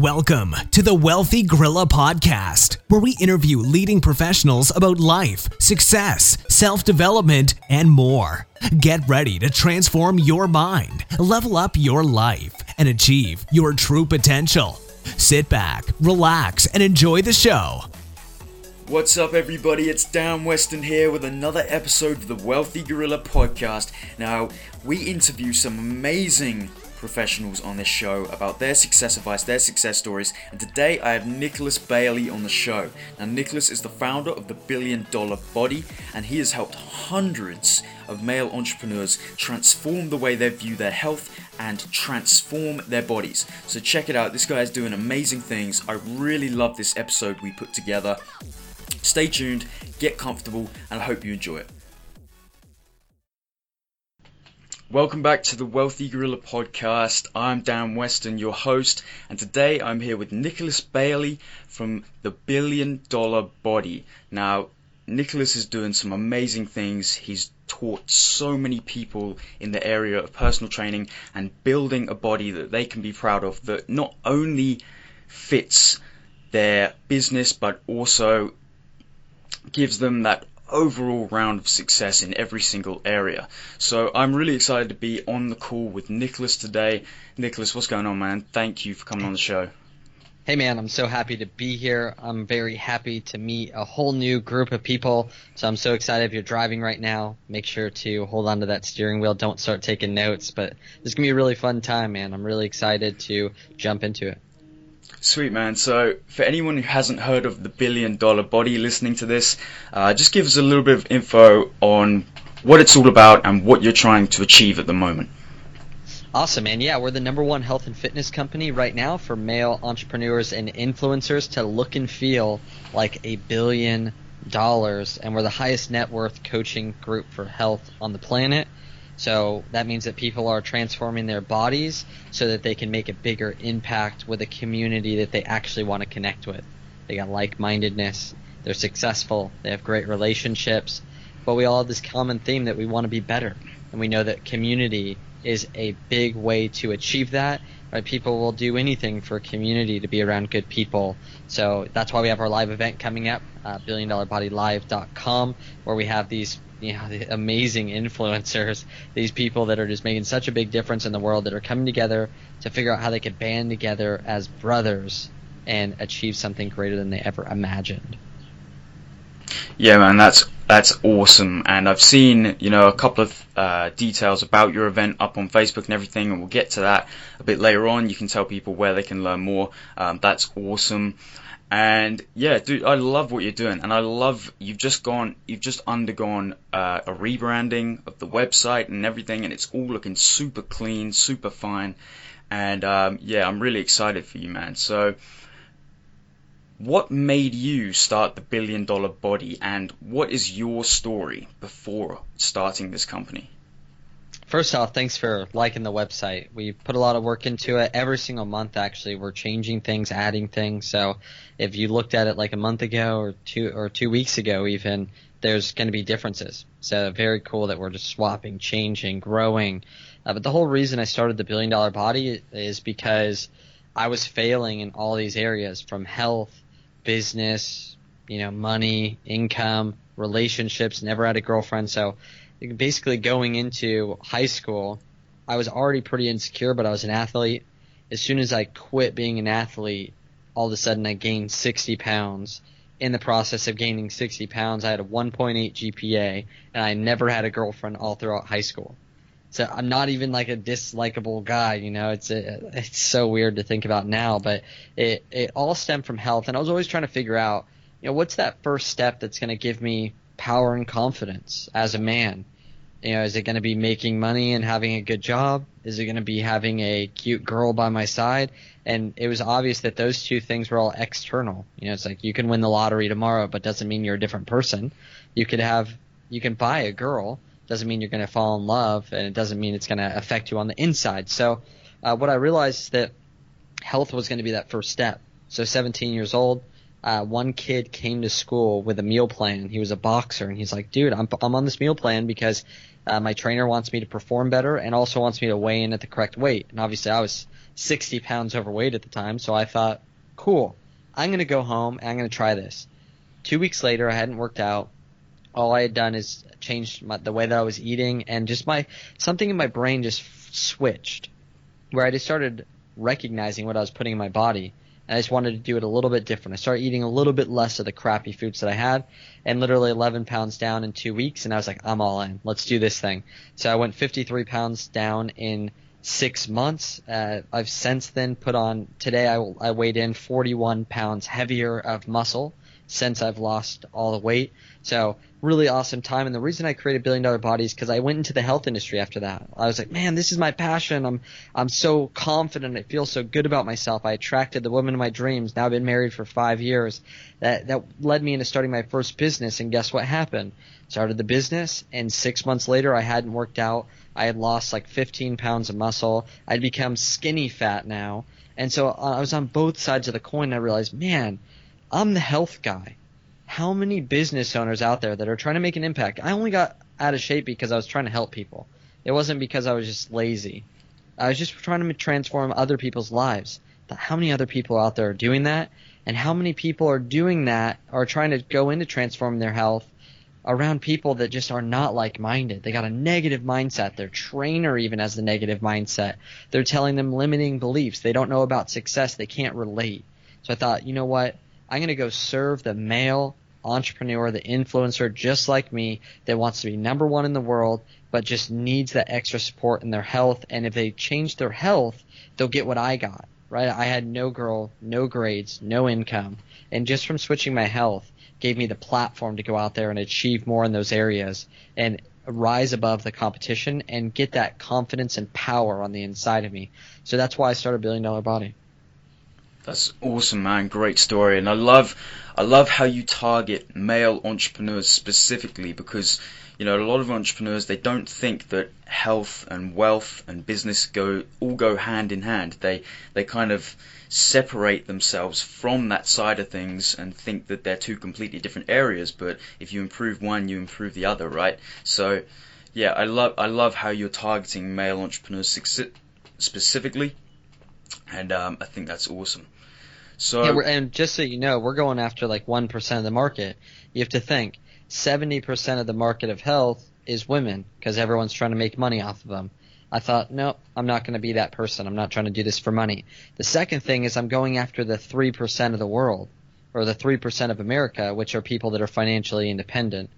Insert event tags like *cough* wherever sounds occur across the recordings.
Welcome to the Wealthy Gorilla Podcast, where we interview leading professionals about life, success, self development, and more. Get ready to transform your mind, level up your life, and achieve your true potential. Sit back, relax, and enjoy the show. What's up, everybody? It's Dan Western here with another episode of the Wealthy Gorilla Podcast. Now, we interview some amazing professionals on this show about their success advice, their success stories, and today I have Nicholas Bayerle on the show. Now, Nicholas is the founder of the Billion Dollar Body, and he has helped hundreds of male entrepreneurs transform the way they view their health and transform their bodies. So, check it out. This guy is doing amazing things. I really love this episode we put together. Stay tuned, get comfortable, and I hope you enjoy it. Welcome back to the Wealthy Gorilla Podcast. I'm Dan Western, your host, and today I'm here with Nicholas Bayerle from the Billion Dollar Body. Now, Nicholas is doing some amazing things. He's taught so many people in the area of personal training and building a body that they can be proud of that not only fits their business but also gives them that overall round of success in every single area. So I'm really excited to be on the call with Nicholas today. Nicholas, what's going on, man? Thank you for coming on the show. Hey man, I'm so happy to be here. I'm very happy to meet a whole new group of people. So I'm so excited if you're driving right now, make sure to hold on to that steering wheel. Don't start taking notes, but this is going to be a really fun time, man. I'm really excited to jump into it. Sweet man. So, for anyone who hasn't heard of the Billion Dollar Body listening to this, uh, just give us a little bit of info on what it's all about and what you're trying to achieve at the moment. Awesome, man. Yeah, we're the number one health and fitness company right now for male entrepreneurs and influencers to look and feel like a billion dollars. And we're the highest net worth coaching group for health on the planet. So that means that people are transforming their bodies so that they can make a bigger impact with a community that they actually want to connect with. They got like mindedness, they're successful, they have great relationships, but we all have this common theme that we want to be better. And we know that community is a big way to achieve that. Right? People will do anything for a community to be around good people. So that's why we have our live event coming up, uh, billiondollarbodylive.com, where we have these you know, *laughs* the amazing influencers, these people that are just making such a big difference in the world that are coming together to figure out how they could band together as brothers and achieve something greater than they ever imagined. Yeah, man, that's that's awesome. And I've seen, you know, a couple of uh, details about your event up on Facebook and everything, and we'll get to that a bit later on. You can tell people where they can learn more. Um, that's awesome. And yeah, dude, I love what you're doing, and I love you've just gone, you've just undergone uh, a rebranding of the website and everything, and it's all looking super clean, super fine, and um, yeah, I'm really excited for you, man. So, what made you start the Billion Dollar Body, and what is your story before starting this company? First off, thanks for liking the website. We put a lot of work into it. Every single month, actually, we're changing things, adding things. So, if you looked at it like a month ago or two or two weeks ago, even there's going to be differences. So, very cool that we're just swapping, changing, growing. Uh, but the whole reason I started the Billion Dollar Body is because I was failing in all these areas, from health, business, you know, money, income, relationships. Never had a girlfriend, so basically going into high school, I was already pretty insecure, but I was an athlete. As soon as I quit being an athlete, all of a sudden I gained 60 pounds. In the process of gaining 60 pounds, I had a 1.8 GPA, and I never had a girlfriend all throughout high school. So I'm not even like a dislikable guy, you know. It's a, it's so weird to think about now, but it it all stemmed from health, and I was always trying to figure out, you know, what's that first step that's going to give me power and confidence as a man? You know, is it going to be making money and having a good job? Is it going to be having a cute girl by my side? And it was obvious that those two things were all external. You know, it's like you can win the lottery tomorrow, but doesn't mean you're a different person. You could have, you can buy a girl, doesn't mean you're going to fall in love, and it doesn't mean it's going to affect you on the inside. So, uh, what I realized is that health was going to be that first step. So, 17 years old, uh, one kid came to school with a meal plan. He was a boxer, and he's like, "Dude, I'm I'm on this meal plan because uh, my trainer wants me to perform better and also wants me to weigh in at the correct weight. And obviously, I was 60 pounds overweight at the time. So I thought, cool, I'm gonna go home and I'm gonna try this. Two weeks later, I hadn't worked out. All I had done is changed my, the way that I was eating, and just my something in my brain just switched, where I just started recognizing what I was putting in my body, and I just wanted to do it a little bit different. I started eating a little bit less of the crappy foods that I had, and literally 11 pounds down in two weeks, and I was like, I'm all in. Let's do this thing. So I went 53 pounds down in six months. Uh, I've since then put on today. I, I weighed in 41 pounds heavier of muscle since I've lost all the weight. So really awesome time. And the reason I created Billion Dollar Body is because I went into the health industry after that. I was like, man, this is my passion. I'm I'm so confident. I feel so good about myself. I attracted the woman of my dreams. Now I've been married for five years. That that led me into starting my first business. And guess what happened? Started the business, and six months later, I hadn't worked out. I had lost like 15 pounds of muscle. I'd become skinny fat now. And so uh, I was on both sides of the coin. And I realized, man, I'm the health guy. How many business owners out there that are trying to make an impact? I only got out of shape because I was trying to help people. It wasn't because I was just lazy. I was just trying to transform other people's lives. How many other people out there are doing that? And how many people are doing that are trying to go into transforming their health around people that just are not like minded. They got a negative mindset. Their trainer even has the negative mindset. They're telling them limiting beliefs. They don't know about success. They can't relate. So I thought, you know what? I'm going to go serve the male entrepreneur, the influencer just like me that wants to be number one in the world, but just needs that extra support in their health. And if they change their health, they'll get what I got, right? I had no girl, no grades, no income. And just from switching my health gave me the platform to go out there and achieve more in those areas and rise above the competition and get that confidence and power on the inside of me. So that's why I started Billion Dollar Body. That's awesome, man. Great story, and I love, I love how you target male entrepreneurs specifically because, you know, a lot of entrepreneurs they don't think that health and wealth and business go all go hand in hand. They they kind of separate themselves from that side of things and think that they're two completely different areas. But if you improve one, you improve the other, right? So, yeah, I love I love how you're targeting male entrepreneurs specifically and um, I think that's awesome. So yeah, and just so you know, we're going after like one percent of the market. You have to think seventy percent of the market of health is women because everyone's trying to make money off of them. I thought, no, I'm not going to be that person. I'm not trying to do this for money. The second thing is I'm going after the 3% of the world, or the 3% of America, which are people that are financially independent.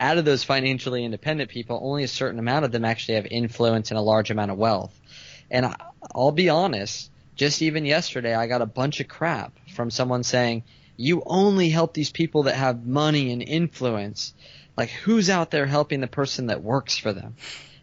Out of those financially independent people, only a certain amount of them actually have influence and a large amount of wealth. And I, I'll be honest, just even yesterday, I got a bunch of crap from someone saying, you only help these people that have money and influence. Like, who's out there helping the person that works for them?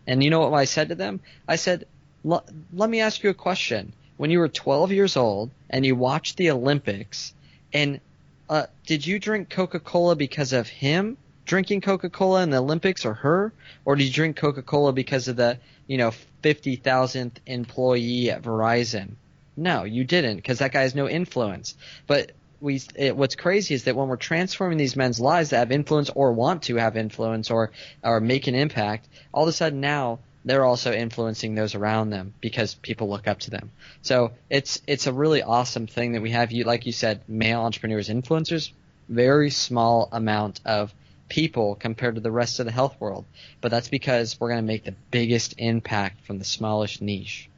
And you know what I said to them? I said, let me ask you a question. When you were 12 years old and you watched the Olympics, and uh, did you drink Coca Cola because of him drinking Coca Cola in the Olympics or her? Or did you drink Coca Cola because of the, you know, 50,000th employee at Verizon? No, you didn't, because that guy has no influence. But we, it, what's crazy is that when we're transforming these men's lives that have influence or want to have influence or or make an impact, all of a sudden now they're also influencing those around them because people look up to them. So it's it's a really awesome thing that we have. You like you said, male entrepreneurs, influencers, very small amount of people compared to the rest of the health world. But that's because we're going to make the biggest impact from the smallest niche.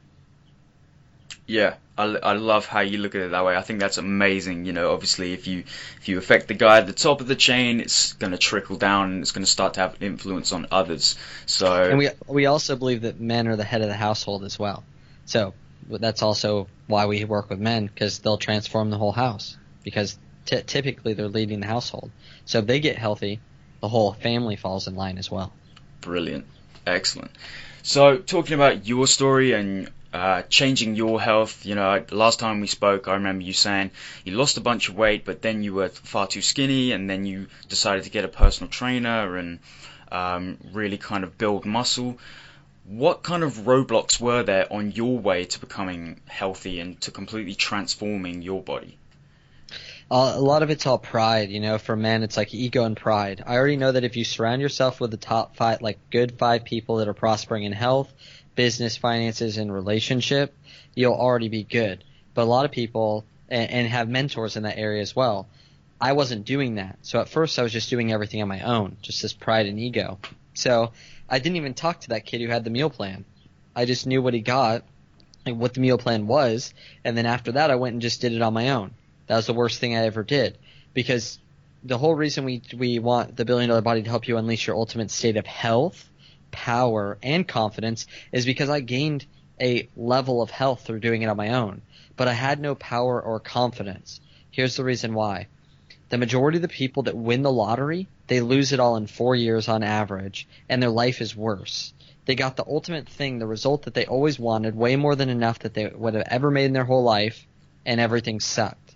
Yeah, I, I love how you look at it that way. I think that's amazing. You know, obviously, if you if you affect the guy at the top of the chain, it's going to trickle down and it's going to start to have influence on others. So, and we we also believe that men are the head of the household as well. So that's also why we work with men because they'll transform the whole house because t- typically they're leading the household. So if they get healthy, the whole family falls in line as well. Brilliant, excellent. So talking about your story and uh, changing your health. You know, last time we spoke, I remember you saying you lost a bunch of weight, but then you were far too skinny, and then you decided to get a personal trainer and um, really kind of build muscle. What kind of roadblocks were there on your way to becoming healthy and to completely transforming your body? Uh, a lot of it's all pride, you know. For men, it's like ego and pride. I already know that if you surround yourself with the top five, like good five people that are prospering in health, business, finances, and relationship, you'll already be good. But a lot of people and, and have mentors in that area as well. I wasn't doing that. So at first I was just doing everything on my own, just this pride and ego. So I didn't even talk to that kid who had the meal plan. I just knew what he got and what the meal plan was, and then after that I went and just did it on my own. That was the worst thing I ever did because the whole reason we we want the billion dollar body to help you unleash your ultimate state of health, power, and confidence is because I gained a level of health through doing it on my own, but I had no power or confidence. Here's the reason why. The majority of the people that win the lottery, they lose it all in 4 years on average, and their life is worse. They got the ultimate thing, the result that they always wanted, way more than enough that they would have ever made in their whole life, and everything sucked.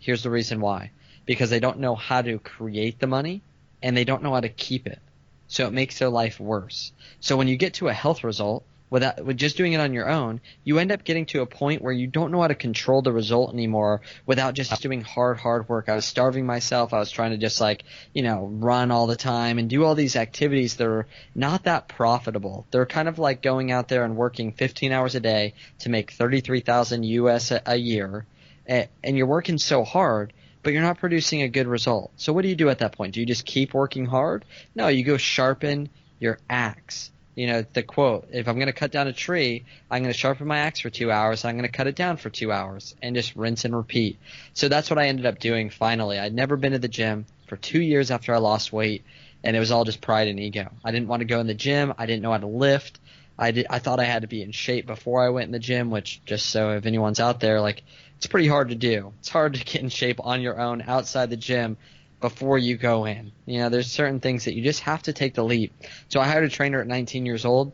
Here's the reason why because they don't know how to create the money and they don't know how to keep it. So it makes their life worse. So when you get to a health result, without with just doing it on your own, you end up getting to a point where you don't know how to control the result anymore without just doing hard, hard work. I was starving myself. I was trying to just like, you know, run all the time and do all these activities that are not that profitable. They're kind of like going out there and working 15 hours a day to make 33,000 US a, a year. And you're working so hard but you're not producing a good result. So what do you do at that point? Do you just keep working hard? No, you go sharpen your axe. You know, the quote, if I'm going to cut down a tree, I'm going to sharpen my axe for two hours. I'm going to cut it down for two hours and just rinse and repeat. So that's what I ended up doing finally. I'd never been to the gym for two years after I lost weight and it was all just pride and ego. I didn't want to go in the gym. I didn't know how to lift. I did, I thought I had to be in shape before I went in the gym, which just so if anyone's out there, like it's pretty hard to do. It's hard to get in shape on your own outside the gym before you go in. You know, there's certain things that you just have to take the leap. So I hired a trainer at 19 years old,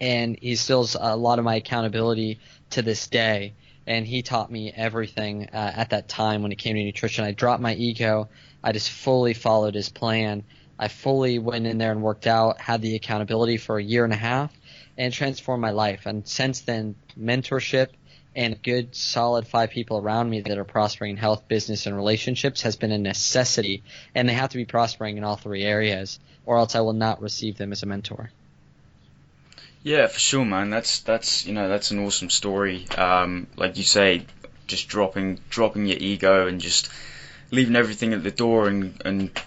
and he still's a lot of my accountability to this day. And he taught me everything uh, at that time when it came to nutrition. I dropped my ego. I just fully followed his plan. I fully went in there and worked out, had the accountability for a year and a half, and transformed my life. And since then, mentorship and good solid five people around me that are prospering in health, business, and relationships has been a necessity, and they have to be prospering in all three areas, or else I will not receive them as a mentor. Yeah, for sure, man. That's that's you know that's an awesome story. Um, like you say, just dropping dropping your ego and just leaving everything at the door and and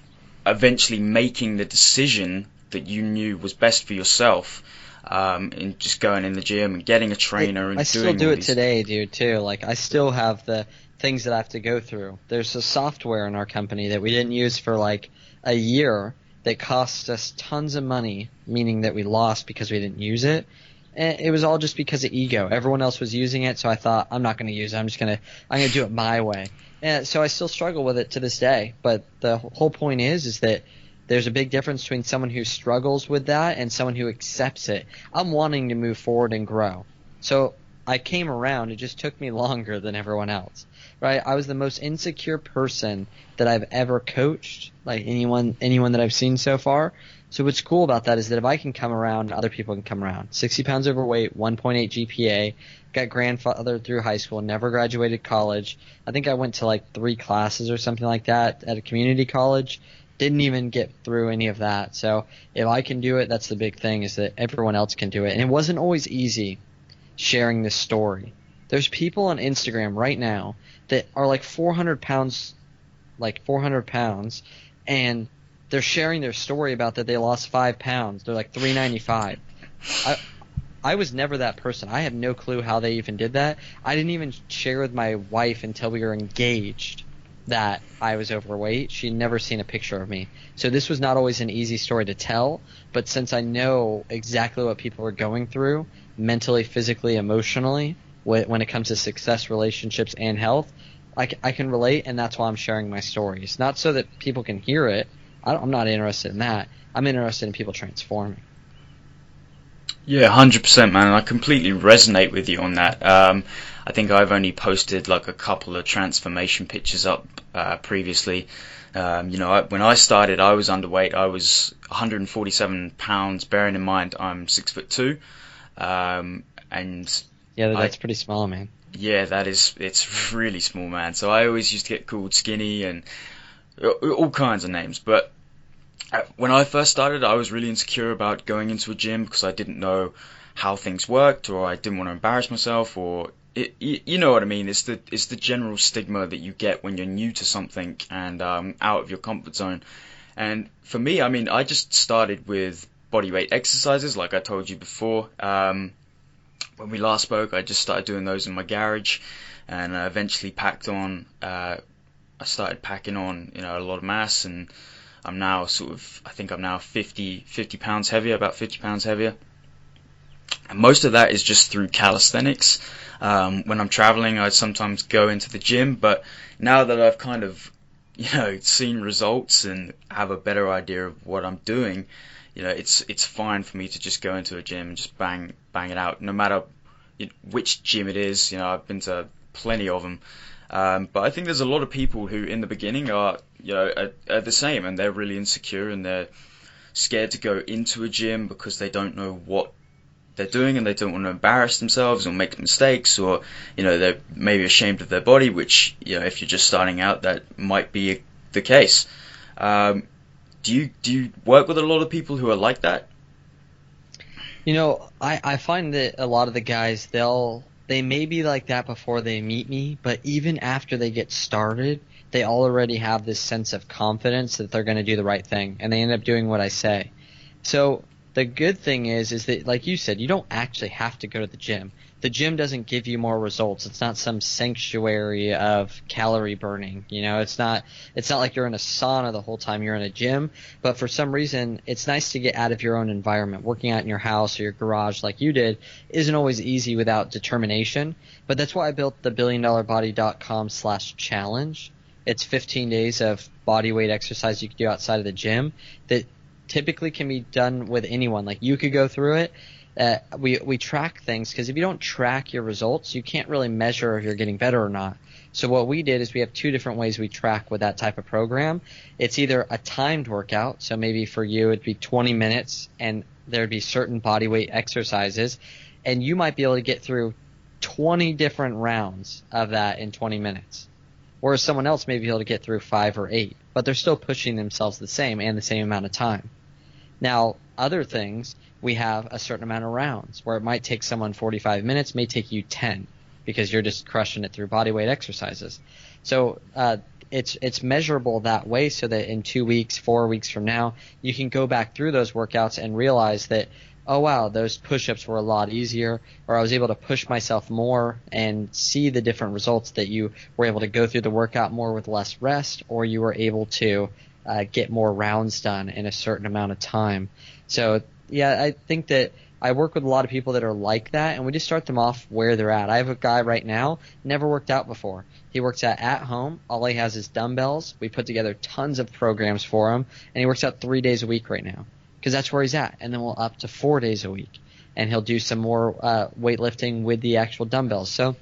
eventually making the decision that you knew was best for yourself um, and just going in the gym and getting a trainer and I still do it today, dude. Too like I still have the things that I have to go through. There's a software in our company that we didn't use for like a year that cost us tons of money, meaning that we lost because we didn't use it. And it was all just because of ego. Everyone else was using it, so I thought I'm not going to use it. I'm just going to I'm going to do it my way. And so I still struggle with it to this day. But the whole point is, is that there's a big difference between someone who struggles with that and someone who accepts it. I'm wanting to move forward and grow. So I came around. It just took me *laughs* longer than everyone else. Right? I was the most insecure person that I've ever coached, like anyone anyone that I've seen so far. So what's cool about that is that if I can come around, other people can come around. 60 pounds overweight, 1.8 GPA, got grandfathered through high school, never graduated college. I think I went to like three classes or something like that at a community college didn't even get through any of that. So if I can do it, that's the big thing is that everyone else can do it. And it wasn't always easy sharing this story. There's people on Instagram right now that are like 400 pounds, like 400 pounds, and they're sharing their story about that they lost five pounds. They're like 395. I, I was never that person. I have no clue how they even did that. I didn't even share with my wife until we were engaged that I was overweight. She'd never seen a picture of me. So this was not always an easy story to tell, but since I know exactly what people are going through mentally, physically, emotionally, when it comes to success, relationships, and health, I, I can relate, and that's why I'm sharing my stories. Not so that people can hear it. I'm not interested in that. I'm interested in people transforming. Yeah, hundred percent, man. I completely resonate with you on that. Um, I think I've only posted like a couple of transformation pictures up uh, previously. Um, you know, I, when I started, I was underweight. I was 147 pounds. Bearing in mind I'm six foot two, um, and yeah, that's I, pretty small, man. Yeah, that is. It's *laughs* really small, man. So I always used to get called skinny and all kinds of names. But uh, when I first started, I was really insecure about going into a gym because I didn't know how things worked, or I didn't want to embarrass myself, or it, you, know what I mean. It's the it's the general stigma that you get when you're new to something and um, out of your comfort zone. And for me, I mean, I just started with body weight exercises, like I told you before. Um, when we last spoke, I just started doing those in my garage, and I eventually packed on. Uh, I started packing on, you know, a lot of mass, and I'm now sort of, I think I'm now 50, 50 pounds heavier, about 50 pounds heavier. And most of that is just through calisthenics. Um, when I'm traveling, I sometimes go into the gym, but now that I've kind of, you know, seen results and have a better idea of what I'm doing, you know, it's it's fine for me to just go into a gym and just bang bang it out, no matter which gym it is. You know, I've been to plenty of them. Um, but I think there's a lot of people who, in the beginning, are you know are, are the same, and they're really insecure and they're scared to go into a gym because they don't know what they're doing and they don't want to embarrass themselves or make mistakes or you know they're maybe ashamed of their body which you know if you're just starting out that might be the case. Um, do you do you work with a lot of people who are like that? You know I, I find that a lot of the guys they'll they may be like that before they meet me but even after they get started they already have this sense of confidence that they're going to do the right thing and they end up doing what i say. So the good thing is is that like you said you don't actually have to go to the gym. The gym doesn't give you more results. It's not some sanctuary of calorie burning you know? It's not it's not like you're in a sauna the whole time you're in a gym but for some reason it's nice to get out of your own environment. Working out in your house or your garage like you did isn't always easy without determination but that's why i built the billiondollarbodycom slash challenge. It's 15 days of body weight exercise you can do outside of the gym that typically can be done with anyone. Like you could go through it. Uh, we we track things because if you don't track your results, you can't really measure if you're getting better or not. So what we did is we have two different ways we track with that type of program. It's either a timed workout, so maybe for you it'd be 20 minutes, and there'd be certain body weight exercises, and you might be able to get through 20 different rounds of that in 20 minutes. Whereas someone else may be able to get through five or eight, but they're still pushing themselves the same and the same amount of time. Now, other things, we have a certain amount of rounds where it might take someone 45 minutes, may take you 10 because you're just crushing it through body weight exercises. So uh, it's it's measurable that way, so that in two weeks, four weeks from now, you can go back through those workouts and realize that oh wow, those push-ups were a lot easier, or I was able to push myself more and see the different results that you were able to go through the workout more with less rest, or you were able to uh, get more rounds done in a certain amount of time. So yeah, I think that I work with a lot of people that are like that, and we just start them off where they're at. I have a guy right now, never worked out before. He works out at home. All he has is dumbbells. We put together tons of programs for him, and he works out three days a week right now because that's where he's at. And then we'll up to four days a week, and he'll do some more uh, weightlifting with the actual dumbbells. So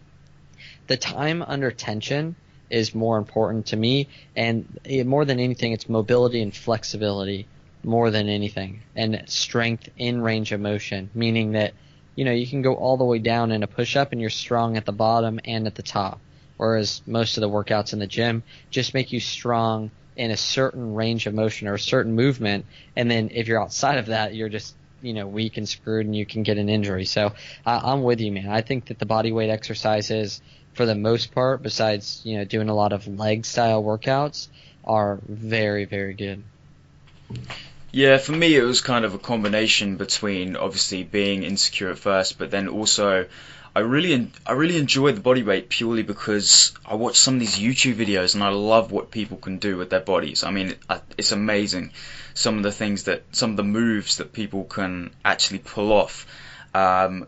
the time under tension is more important to me. And more than anything, it's mobility and flexibility more than anything, and strength in range of motion, meaning that you know you can go all the way down in a push up and you're strong at the bottom and at the top. Whereas most of the workouts in the gym just make you strong in a certain range of motion or a certain movement, and then if you're outside of that, you're just you know weak and screwed and you can get an injury. So uh, I'm with you, man. I think that the body weight exercises for the most part, besides you know doing a lot of leg style workouts, are very very good. Yeah, for me it was kind of a combination between obviously being insecure at first, but then also I really I really enjoy the body weight purely because I watch some of these YouTube videos and I love what people can do with their bodies. I mean, it's amazing some of the things that some of the moves that people can actually pull off. Um,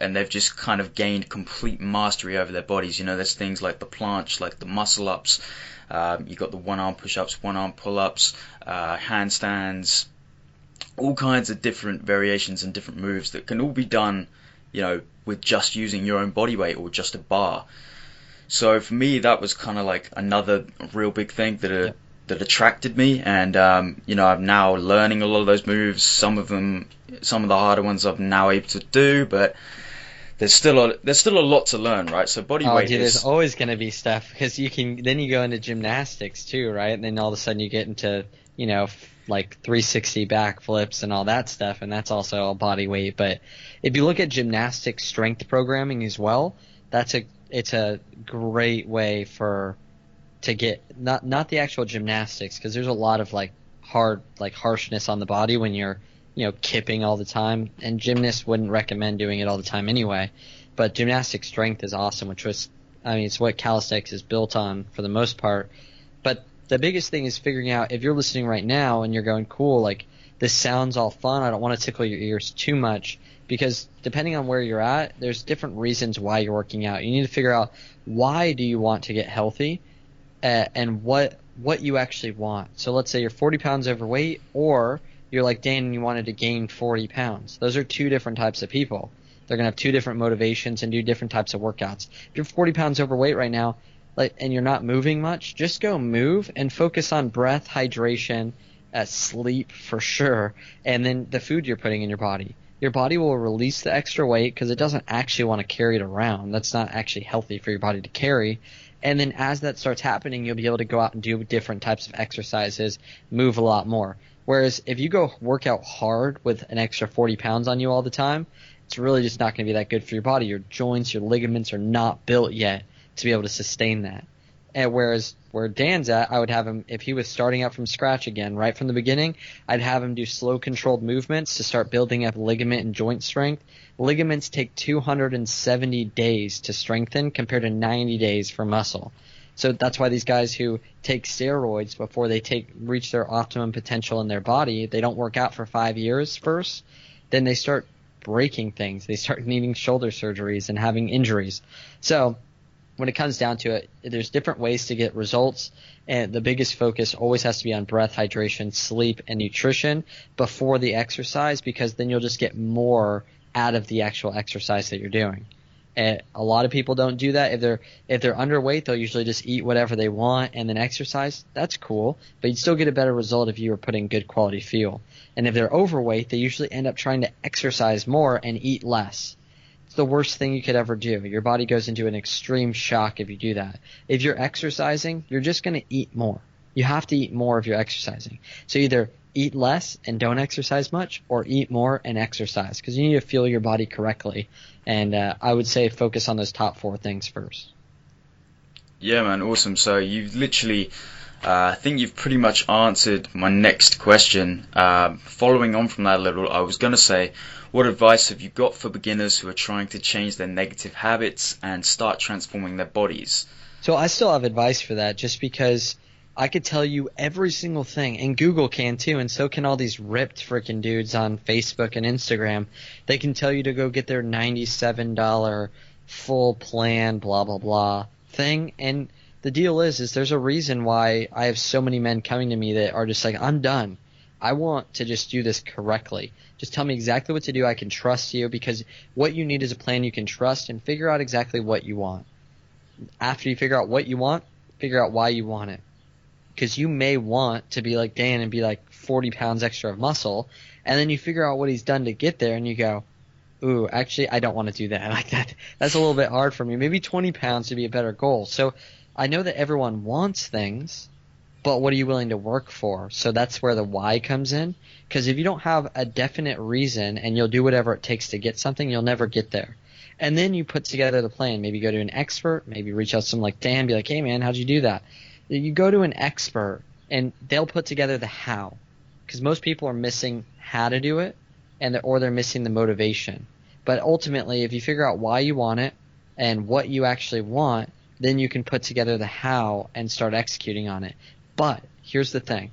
and they've just kind of gained complete mastery over their bodies. You know, there's things like the planche, like the muscle ups. Um, you've got the one arm push ups, one arm pull ups, uh, handstands, all kinds of different variations and different moves that can all be done, you know, with just using your own body weight or just a bar. So for me, that was kind of like another real big thing that uh, that attracted me, and um, you know, I'm now learning a lot of those moves. Some of them, some of the harder ones, I'm now able to do, but there's still a there's still a lot to learn, right? So body oh, weight dude, is there's always going to be stuff because you can then you go into gymnastics too, right? And then all of a sudden you get into you know like 360 back flips and all that stuff, and that's also all body weight. But if you look at gymnastic strength programming as well, that's a it's a great way for to get not not the actual gymnastics because there's a lot of like hard like harshness on the body when you're you know kipping all the time, and gymnasts wouldn't recommend doing it all the time anyway. But gymnastic strength is awesome, which was I mean it's what calisthenics is built on for the most part. But the biggest thing is figuring out if you're listening right now and you're going cool like this sounds all fun. I don't want to tickle your ears too much because depending on where you're at, there's different reasons why you're working out. You need to figure out why do you want to get healthy, uh, and what what you actually want. So let's say you're 40 pounds overweight, or you're like Dan and you wanted to gain 40 pounds. Those are two different types of people. They're gonna have two different motivations and do different types of workouts. If you're 40 pounds overweight right now, like, and you're not moving much, just go move and focus on breath, hydration, uh, sleep for sure, and then the food you're putting in your body your body will release the extra weight because it doesn't actually want to carry it around. That's not actually healthy for your body to carry. And then as that starts happening, you'll be able to go out and do different types of exercises, move a lot more. Whereas if you go work out hard with an extra 40 pounds on you all the time, it's really just not going to be that good for your body. Your joints, your ligaments are not built yet to be able to sustain that. And whereas where Dan's at, I would have him if he was starting out from scratch again, right from the beginning. I'd have him do slow, controlled movements to start building up ligament and joint strength. Ligaments take 270 days to strengthen compared to 90 days for muscle. So that's why these guys who take steroids before they take reach their optimum potential in their body, they don't work out for five years first. Then they start breaking things. They start needing shoulder surgeries and having injuries. So when it comes down to it, there's different ways to get results, and the biggest focus always has to be on breath, hydration, sleep, and nutrition before the exercise, because then you'll just get more out of the actual exercise that you're doing. And a lot of people don't do that. If they're if they're underweight, they'll usually just eat whatever they want and then exercise. That's cool, but you'd still get a better result if you were putting good quality fuel. And if they're overweight, they usually end up trying to exercise more and eat less. It's the worst thing you could ever do. Your body goes into an extreme shock if you do that. If you're exercising, you're just going to eat more. You have to eat more if you're exercising. So either eat less and don't exercise much, or eat more and exercise because you need to fuel your body correctly. And uh, I would say focus on those top four things first. Yeah, man, awesome. So you've literally, uh, I think you've pretty much answered my next question. Uh, following on from that a little, I was going to say, what advice have you got for beginners who are trying to change their negative habits and start transforming their bodies? So I still have advice for that just because I could tell you every single thing, and Google can too, and so can all these ripped freaking dudes on Facebook and Instagram. They can tell you to go get their $97 full plan, blah, blah, blah thing. And the deal is, is there's a reason why I have so many men coming to me that are just like, I'm done. I want to just do this correctly. Just tell me exactly what to do. I can trust you because what you need is a plan you can trust and figure out exactly what you want. After you figure out what you want, figure out why you want it. Because you may want to be like Dan and be like 40 pounds extra of muscle, and then you figure out what he's done to get there, and you go, ooh, actually, I don't want to do that. *laughs* Like that, that's a little bit hard for me. Maybe 20 pounds would be a better goal. So I know that everyone wants things, but what are you willing to work for? So that's where the why comes in. Because if you don't have a definite reason and you'll do whatever it takes to get something, you'll never get there. And then you put together the plan. Maybe go to an expert, maybe reach out to someone like Dan, be like, hey man, how'd you do that? You go to an expert and they'll put together the how. Because most people are missing how to do it and or they're missing the motivation. But ultimately, if you figure out why you want it and what you actually want, then you can put together the how and start executing on it. But here's the thing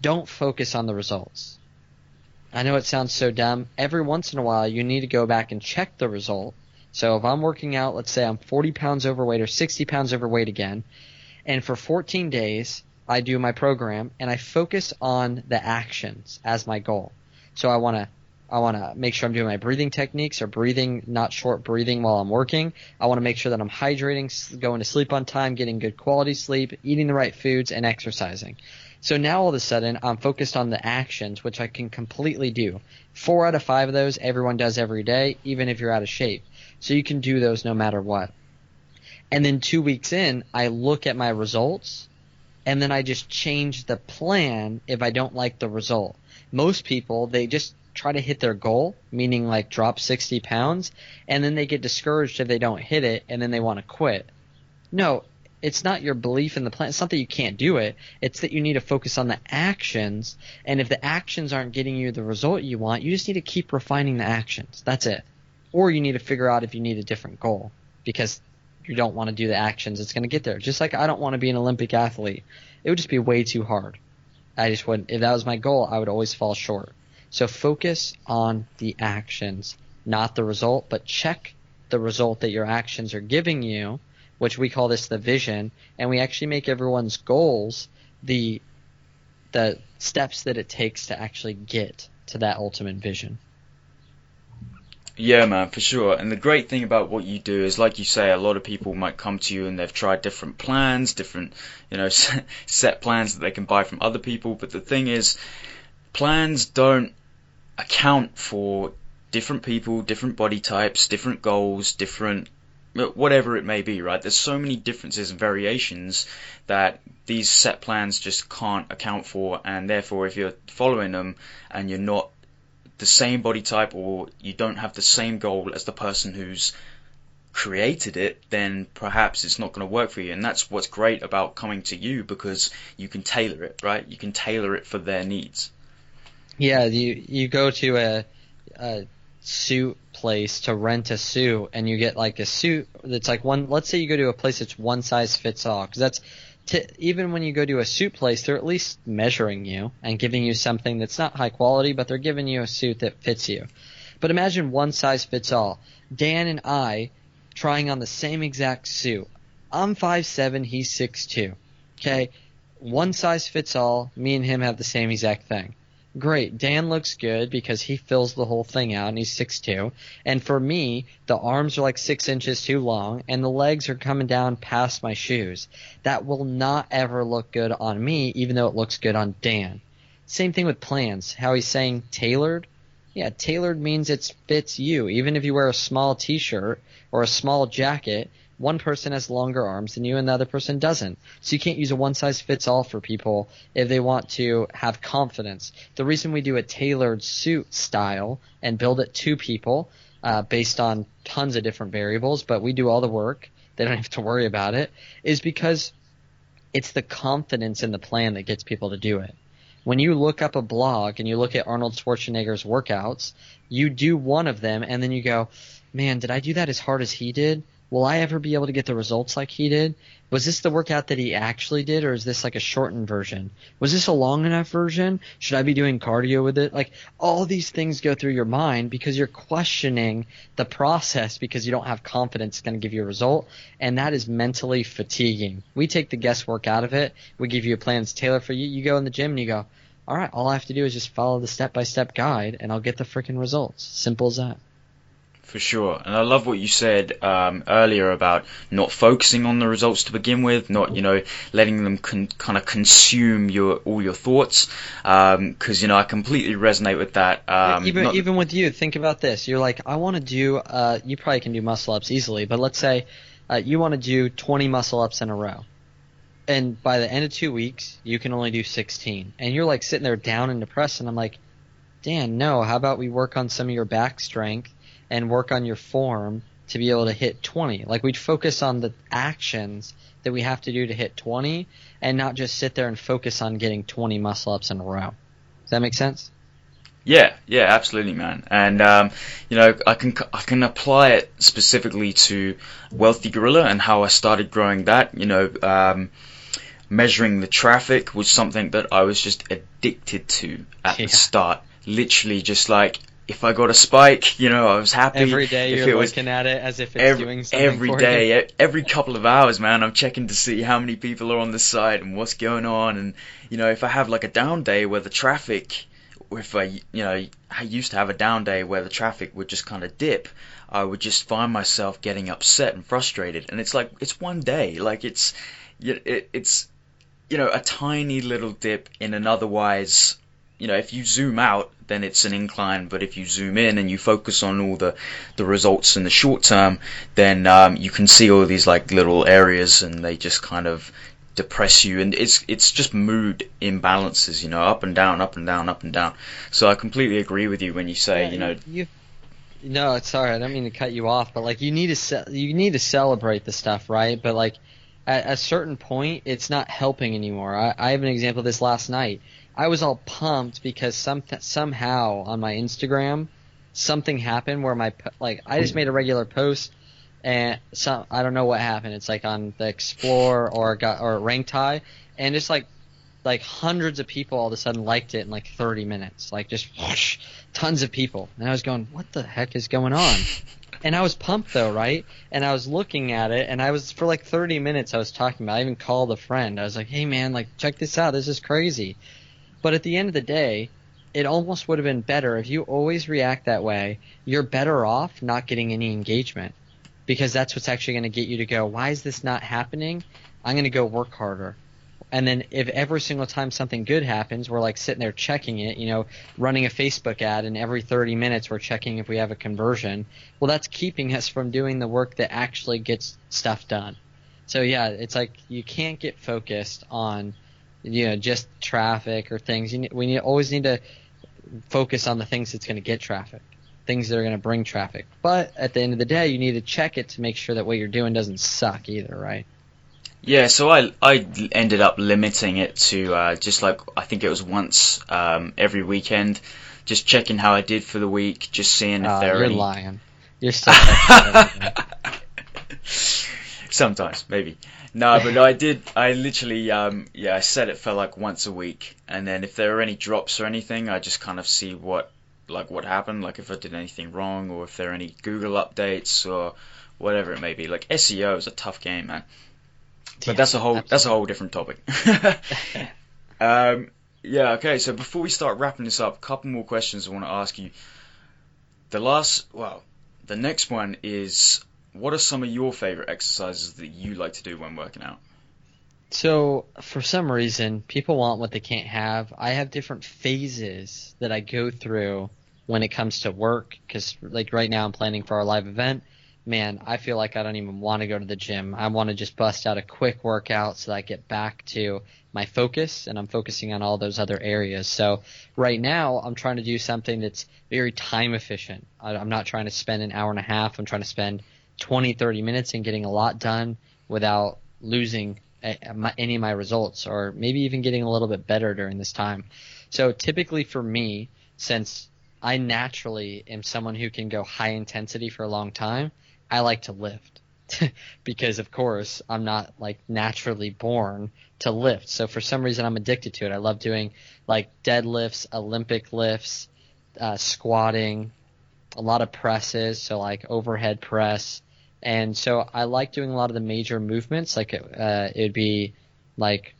don't focus on the results. I know it sounds so dumb. Every once in a while, you need to go back and check the result. So if I'm working out, let's say I'm 40 pounds overweight or 60 pounds overweight again, and for 14 days, I do my program and I focus on the actions as my goal. So I want to I want to make sure I'm doing my breathing techniques or breathing, not short breathing while I'm working. I want to make sure that I'm hydrating, going to sleep on time, getting good quality sleep, eating the right foods, and exercising. So now all of a sudden, I'm focused on the actions, which I can completely do. Four out of five of those, everyone does every day, even if you're out of shape. So you can do those no matter what. And then two weeks in, I look at my results and then I just change the plan if I don't like the result. Most people, they just try to hit their goal, meaning like drop 60 pounds, and then they get discouraged if they don't hit it, and then they want to quit. No, it's not your belief in the plan. It's not that you can't do it. It's that you need to focus on the actions. And if the actions aren't getting you the result you want, you just need to keep refining the actions. That's it. Or you need to figure out if you need a different goal because you don't want to do the actions. It's going to get there. Just like I don't want to be an Olympic athlete. It would just be way too hard. I just wouldn't. If that was my goal, I would always fall short. So focus on the actions, not the result, but check the result that your actions are giving you which we call this the vision, and we actually make everyone's goals the the steps that it takes to actually get to that ultimate vision. Yeah, man, for sure. And the great thing about what you do is, like you say, a lot of people might come to you and they've tried different plans, different, you know, *laughs* set plans that they can buy from other people. But the thing is, plans don't account for different people, different body types, different goals, different whatever it may be, right? There's so many differences and variations that these set plans just can't account for, and therefore, if you're following them and you're not the same body type or you don't have the same goal as the person who's created it, then perhaps it's not going to work for you. And that's what's great about coming to you because you can tailor it, right? You can tailor it for their needs. Yeah, you you go to a, a suit place to rent a suit and you get like a suit that's like one let's say you go to a place that's one size fits all because that's t- even when you go to a suit place they're at least measuring you and giving you something that's not high quality but they're giving you a suit that fits you. But imagine one size fits all. Dan and i trying on the same exact suit. I'm five seven, he's six two. okay? One size fits all. Me and him have the same exact thing great. Dan looks good because he fills the whole thing out and he's six two. And for me, the arms are like six inches too long and the legs are coming down past my shoes. That will not ever look good on me, even though it looks good on Dan. Same thing with plans. How he's saying tailored. Yeah, tailored means it fits you. Even if you wear a small t-shirt or a small jacket, one person has longer arms than you and the other person doesn't. So you can't use a one size fits all for people if they want to have confidence. The reason we do a tailored suit style and build it to people uh, based on tons of different variables, but we do all the work. They don't *laughs* have to worry about it. Is because it's the confidence in the plan that gets people to do it. When you look up a blog and you look at Arnold Schwarzenegger's workouts, you do one of them and then you go, man, did I do that as hard as he did? Will I ever be able to get the results like he did? Was this the workout that he actually did, or is this like a shortened version? Was this a long enough version? Should I be doing cardio with it? Like all these things go through your mind because you're questioning the process because you don't have confidence it's going to give you a result, and that is mentally fatiguing. We take the guesswork out of it. We give you a plan that's tailored for you. You go in the gym and you go, all right, all I have to do is just follow the step by step guide, and I'll get the freaking results. Simple as that. For sure, and I love what you said um, earlier about not focusing on the results to begin with, not you know letting them con- kind of consume your all your thoughts, because um, you know I completely resonate with that. Um, even not- even with you, think about this. You're like, I want to do. Uh, you probably can do muscle ups easily, but let's say uh, you want to do 20 muscle ups in a row, and by the end of two weeks, you can only do 16, and you're like sitting there down and depressed, and I'm like, Dan, no. How about we work on some of your back strength? And work on your form to be able to hit 20. Like we'd focus on the actions that we have to do to hit 20 and not just sit there and focus on getting 20 muscle ups in a row. Does that make sense? Yeah, yeah, absolutely, man. And um, you know, I can I can apply it specifically to Wealthy Gorilla and how I started growing that. You know, um, measuring the traffic was something that I was just addicted to at yeah. the start. Literally, just like if I got a spike, you know, I was happy. Every day if you're looking at it as if it's every, doing something Every day, you. every couple of hours, man, I'm checking to see how many people are on the site and what's going on. And, you know, if I have like a down day where the traffic, if I, you know, I used to have a down day where the traffic would just kind of dip, I would just find myself getting upset and frustrated. And it's like, it's one day. Like, it's, it, it's, you know, a tiny little dip in an otherwise you know, if you zoom out, then it's an incline. But if you zoom in and you focus on all the, the results in the short term, then um, you can see all these like little areas, and they just kind of depress you, and it's it's just mood imbalances, you know, up and down, up and down, up and down. So I completely agree with you when you say, Yeah, you know, you. No, it's sorry. I don't mean to cut you off, but like you need to you need to celebrate the stuff, right? But like at a certain point, it's not helping anymore. I, I have an example of this last night. I was all pumped because some somehow on my Instagram something happened where my like I just made a regular post and some I don't know what happened. It's like on the Explore or got or ranked high, and just like like hundreds of people all of a sudden liked it in like 30 minutes, like just whoosh, tons of people, and I was going, what the heck is going on? *laughs* And I was pumped though, right? And I was looking at it, and I was for like 30 minutes I was talking about. I even called a friend. I was like, hey man, like check this out. This is crazy. But at the end of the day, it almost would have been better if you always react that way. You're better off not getting any engagement because that's what's actually going to get you to go, why is this not happening? I'm going to go work harder. And then if every single time something good happens, we're like sitting there checking it, you know, running a Facebook ad and every 30 minutes we're checking if we have a conversion. Well, that's keeping us from doing the work that actually gets stuff done. So yeah, it's like you can't get focused on, you know, just traffic or things. You we need, always need to focus on the things that's going to get traffic, things that are going to bring traffic. But at the end of the day, you need to check it to make sure that what you're doing doesn't suck either, right? Yeah, so I I ended up limiting it to uh, just like I think it was once um, every weekend, just checking how I did for the week, just seeing if Uh, there are you're any. lying. You're *laughs* still. Sometimes, maybe. No, but I did. I literally, um, yeah, I set it for like once a week, and then if there are any drops or anything, I just kind of see what, like, what happened, like if I did anything wrong, or if there are any Google updates or whatever it may be. Like SEO is a tough game, man. But Yeah, that's a whole that's a whole different topic. *laughs* um, yeah. Okay. So before we start wrapping this up, a couple more questions I want to ask you. The last, well, the next one is, what are some of your favorite exercises that you like to do when working out? So for some reason, people want what they can't have. I have different phases that I go through when it comes to work. Because like right now, I'm planning for our live event. Man, I feel like I don't even want to go to the gym. I want to just bust out a quick workout so that I get back to my focus, and I'm focusing on all those other areas. So right now, I'm trying to do something that's very time efficient. I'm not trying to spend an hour and a half. I'm trying to spend 20, 30 minutes and getting a lot done without losing any of my results or maybe even getting a little bit better during this time. So typically for me, since I naturally am someone who can go high intensity for a long time, I like to lift. *laughs* because of course I'm not like naturally born to lift. So for some reason I'm addicted to it. I love doing like deadlifts, Olympic lifts, uh, squatting, a lot of presses, so like overhead press, and so I like doing a lot of the major movements. Like uh, it would be like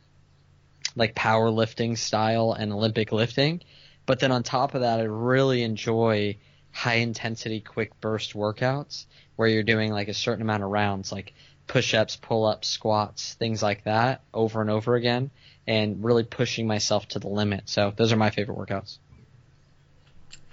like powerlifting style and Olympic lifting, but then on top of that, I really enjoy high intensity, quick burst workouts where you're doing like a certain amount of rounds, like push ups, pull ups, squats, things like that, over and over again, and really pushing myself to the limit. So those are my favorite workouts.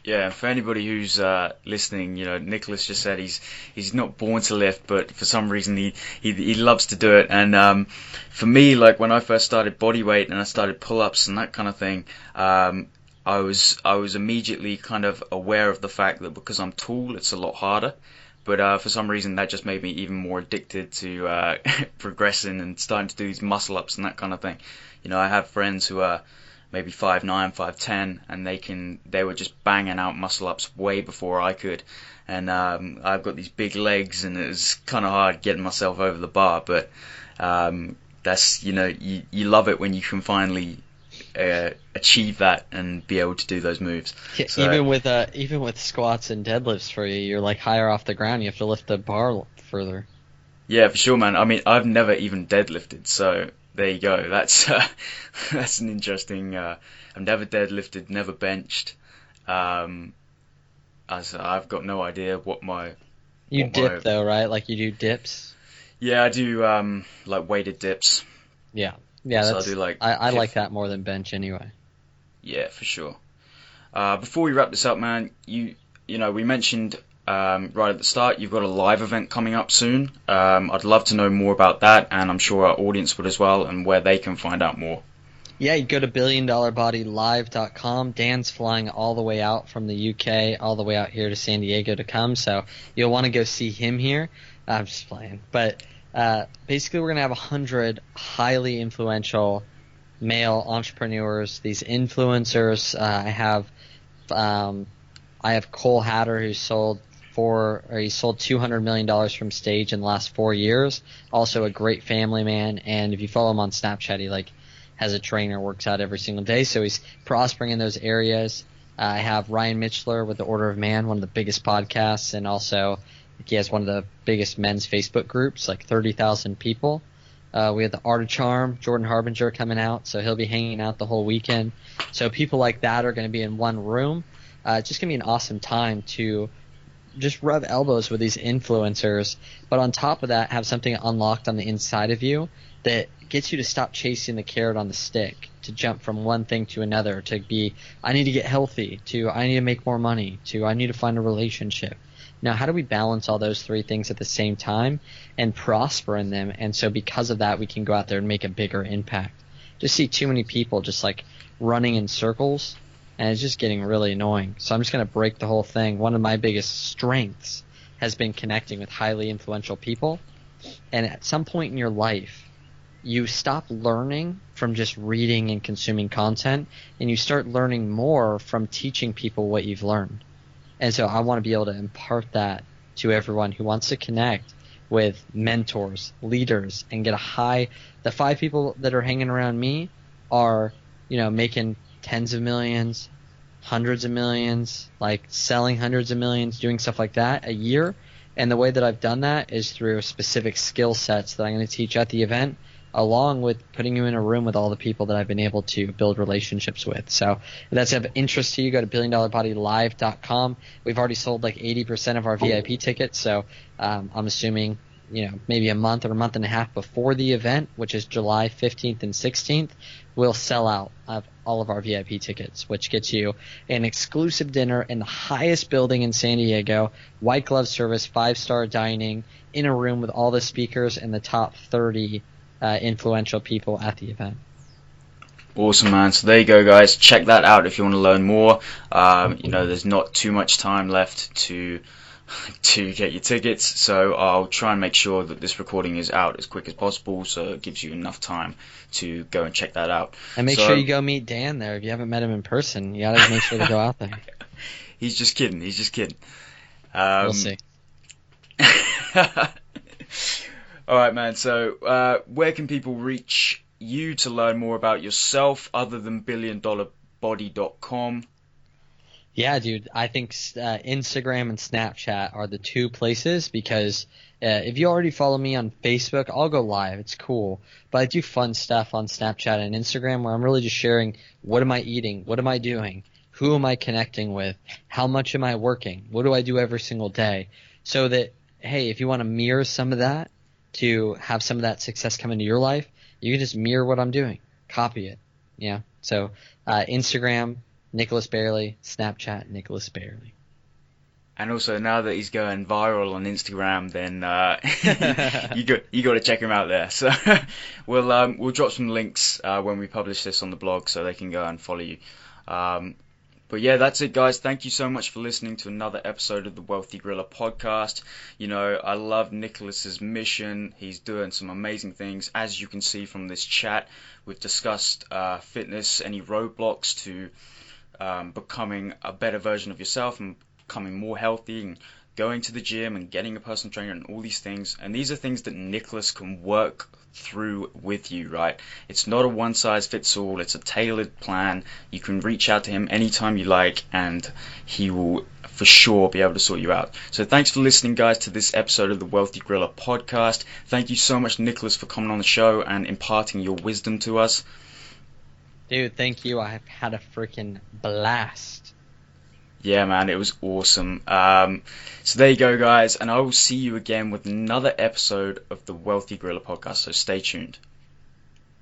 Yeah, for anybody who's uh, listening, you know, Nicholas just said he's he's not born to lift, but for some reason he he, he loves to do it. And um, for me, like when I first started bodyweight and I started pull-ups and that kind of thing, um, I was I was immediately kind of aware of the fact that because I'm tall, it's a lot harder. But uh, for some reason, that just made me even more addicted to uh, *laughs* progressing and starting to do these muscle ups and that kind of thing. You know, I have friends who are maybe five nine, five ten, and they can they were just banging out muscle ups way before I could. And um, I've got these big legs, and it was kind of hard getting myself over the bar. But um, that's you know you you love it when you can finally uh, achieve that and be able to do those moves. Yeah, So- even with uh, even with squats and deadlifts for you, you're like higher off the ground. You have to lift the bar further. Yeah, for sure, man. I mean, I've never even deadlifted, so there you go. That's uh, *laughs* that's an interesting. Uh, I've never deadlifted, never benched. Um, as I've got no idea what my. You What dip my- though, right? Like you do dips. Yeah, I do um like weighted dips. Yeah, yeah. So I That's, do, like, I, I like that more than bench anyway. Yeah, for sure. Uh, before we wrap this up, man, you you know we mentioned um, right at the start, you've got a live event coming up soon. Um, I'd love to know more about that, and I'm sure our audience would as well, and where they can find out more. Yeah, you go to billiondollarbodylive.com. Dan's flying all the way out from the UK, all the way out here to San Diego to come, so you'll want to go see him here. I'm just playing, but uh, basically, we're gonna have a hundred highly influential male entrepreneurs, these influencers. Uh, I have, um, I have Cole Hatter who sold four, or he sold two hundred million dollars from stage in the last four years. Also a great family man, and if you follow him on Snapchat, he like has a trainer, works out every single day, so he's prospering in those areas. Uh, I have Ryan Michler with the Order of Man, one of the biggest podcasts, and also he has one of the biggest men's Facebook groups, like 30,000 people. Uh, we have the Art of Charm, Jordan Harbinger coming out, so he'll be hanging out the whole weekend. So people like that are going to be in one room. Uh, it's just going to be an awesome time to just rub elbows with these influencers, but on top of that, have something unlocked on the inside of you that gets you to stop chasing the carrot on the stick, to jump from one thing to another, to be, I need to get healthy, to I need to make more money, to I need to find a relationship. Now, how do we balance all those three things at the same time and prosper in them? And so, because of that, we can go out there and make a bigger impact. Just see too many people just like running in circles, and it's just getting really annoying. So, I'm just going to break the whole thing. One of my biggest strengths has been connecting with highly influential people. And at some point in your life, you stop learning from just reading and consuming content and you start learning more from teaching people what you've learned. And so I want to be able to impart that to everyone who wants to connect with mentors, leaders, and get a high. The five people that are hanging around me are, you know, making tens of millions, hundreds of millions, like selling hundreds of millions, doing stuff like that a year. And the way that I've done that is through specific skill sets that I'm going to teach at the event along with putting you in a room with all the people that I've been able to build relationships with. So if that's of interest to you, go to billiondollarbodylive.com. We've already sold like 80% of our VIP tickets, so um, I'm assuming you know maybe a month or a month and a half before the event, which is July 15th and 16th, we'll sell out of all of our VIP tickets, which gets you an exclusive dinner in the highest building in San Diego, white glove service, five star dining, in a room with all the speakers and the top 30 uh, influential people at the event. Awesome, man. So there you go, guys. Check that out if you want to learn more. Um, you know, there's not too much time left to *laughs* to get your tickets, so I'll try and make sure that this recording is out as quick as possible, so it gives you enough time to go and check that out. And make so, sure you go meet Dan there. If you haven't met him in person, you gotta make sure to go out there. *laughs* He's just kidding. He's just kidding. Um, we'll see. *laughs* All right, man. So, uh, where can people reach you to learn more about yourself other than billiondollarbody.com? Yeah, dude. I think uh, Instagram and Snapchat are the two places because uh, if you already follow me on Facebook, I'll go live. It's cool. But I do fun stuff on Snapchat and Instagram where I'm really just sharing what am I eating? What am I doing? Who am I connecting with? How much am I working? What do I do every single day? So that, hey, if you want to mirror some of that, to have some of that success come into your life, you can just mirror what I'm doing, copy it. Yeah. So uh, Instagram, Nicholas Bayerle, Snapchat, Nicholas Bayerle. And also now that he's going viral on Instagram, then uh, *laughs* *laughs* you got you got to check him out there. So *laughs* we'll um, we'll drop some links uh, when we publish this on the blog, so they can go and follow you. Um, but yeah, that's it, guys. Thank you so much for listening to another episode of the Wealthy Gorilla podcast. You know, I love Nicholas's mission. He's doing some amazing things. As you can see from this chat, we've discussed uh, fitness, any roadblocks to um, becoming a better version of yourself and becoming more healthy and going to the gym and getting a personal trainer and all these things. And these are things that Nicholas can work through with you, right? It's not a one size fits all, it's a tailored plan. You can reach out to him anytime you like, and he will for sure be able to sort you out. So thanks for listening, guys, to this episode of the Wealthy Gorilla podcast. Thank you so much, Nicholas, for coming on the show and imparting your wisdom to us. Dude, thank you. I've had a freaking blast. Yeah, man, it was awesome. Um, so there you go, guys, and I will see you again with another episode of the Wealthy Gorilla podcast. So stay tuned.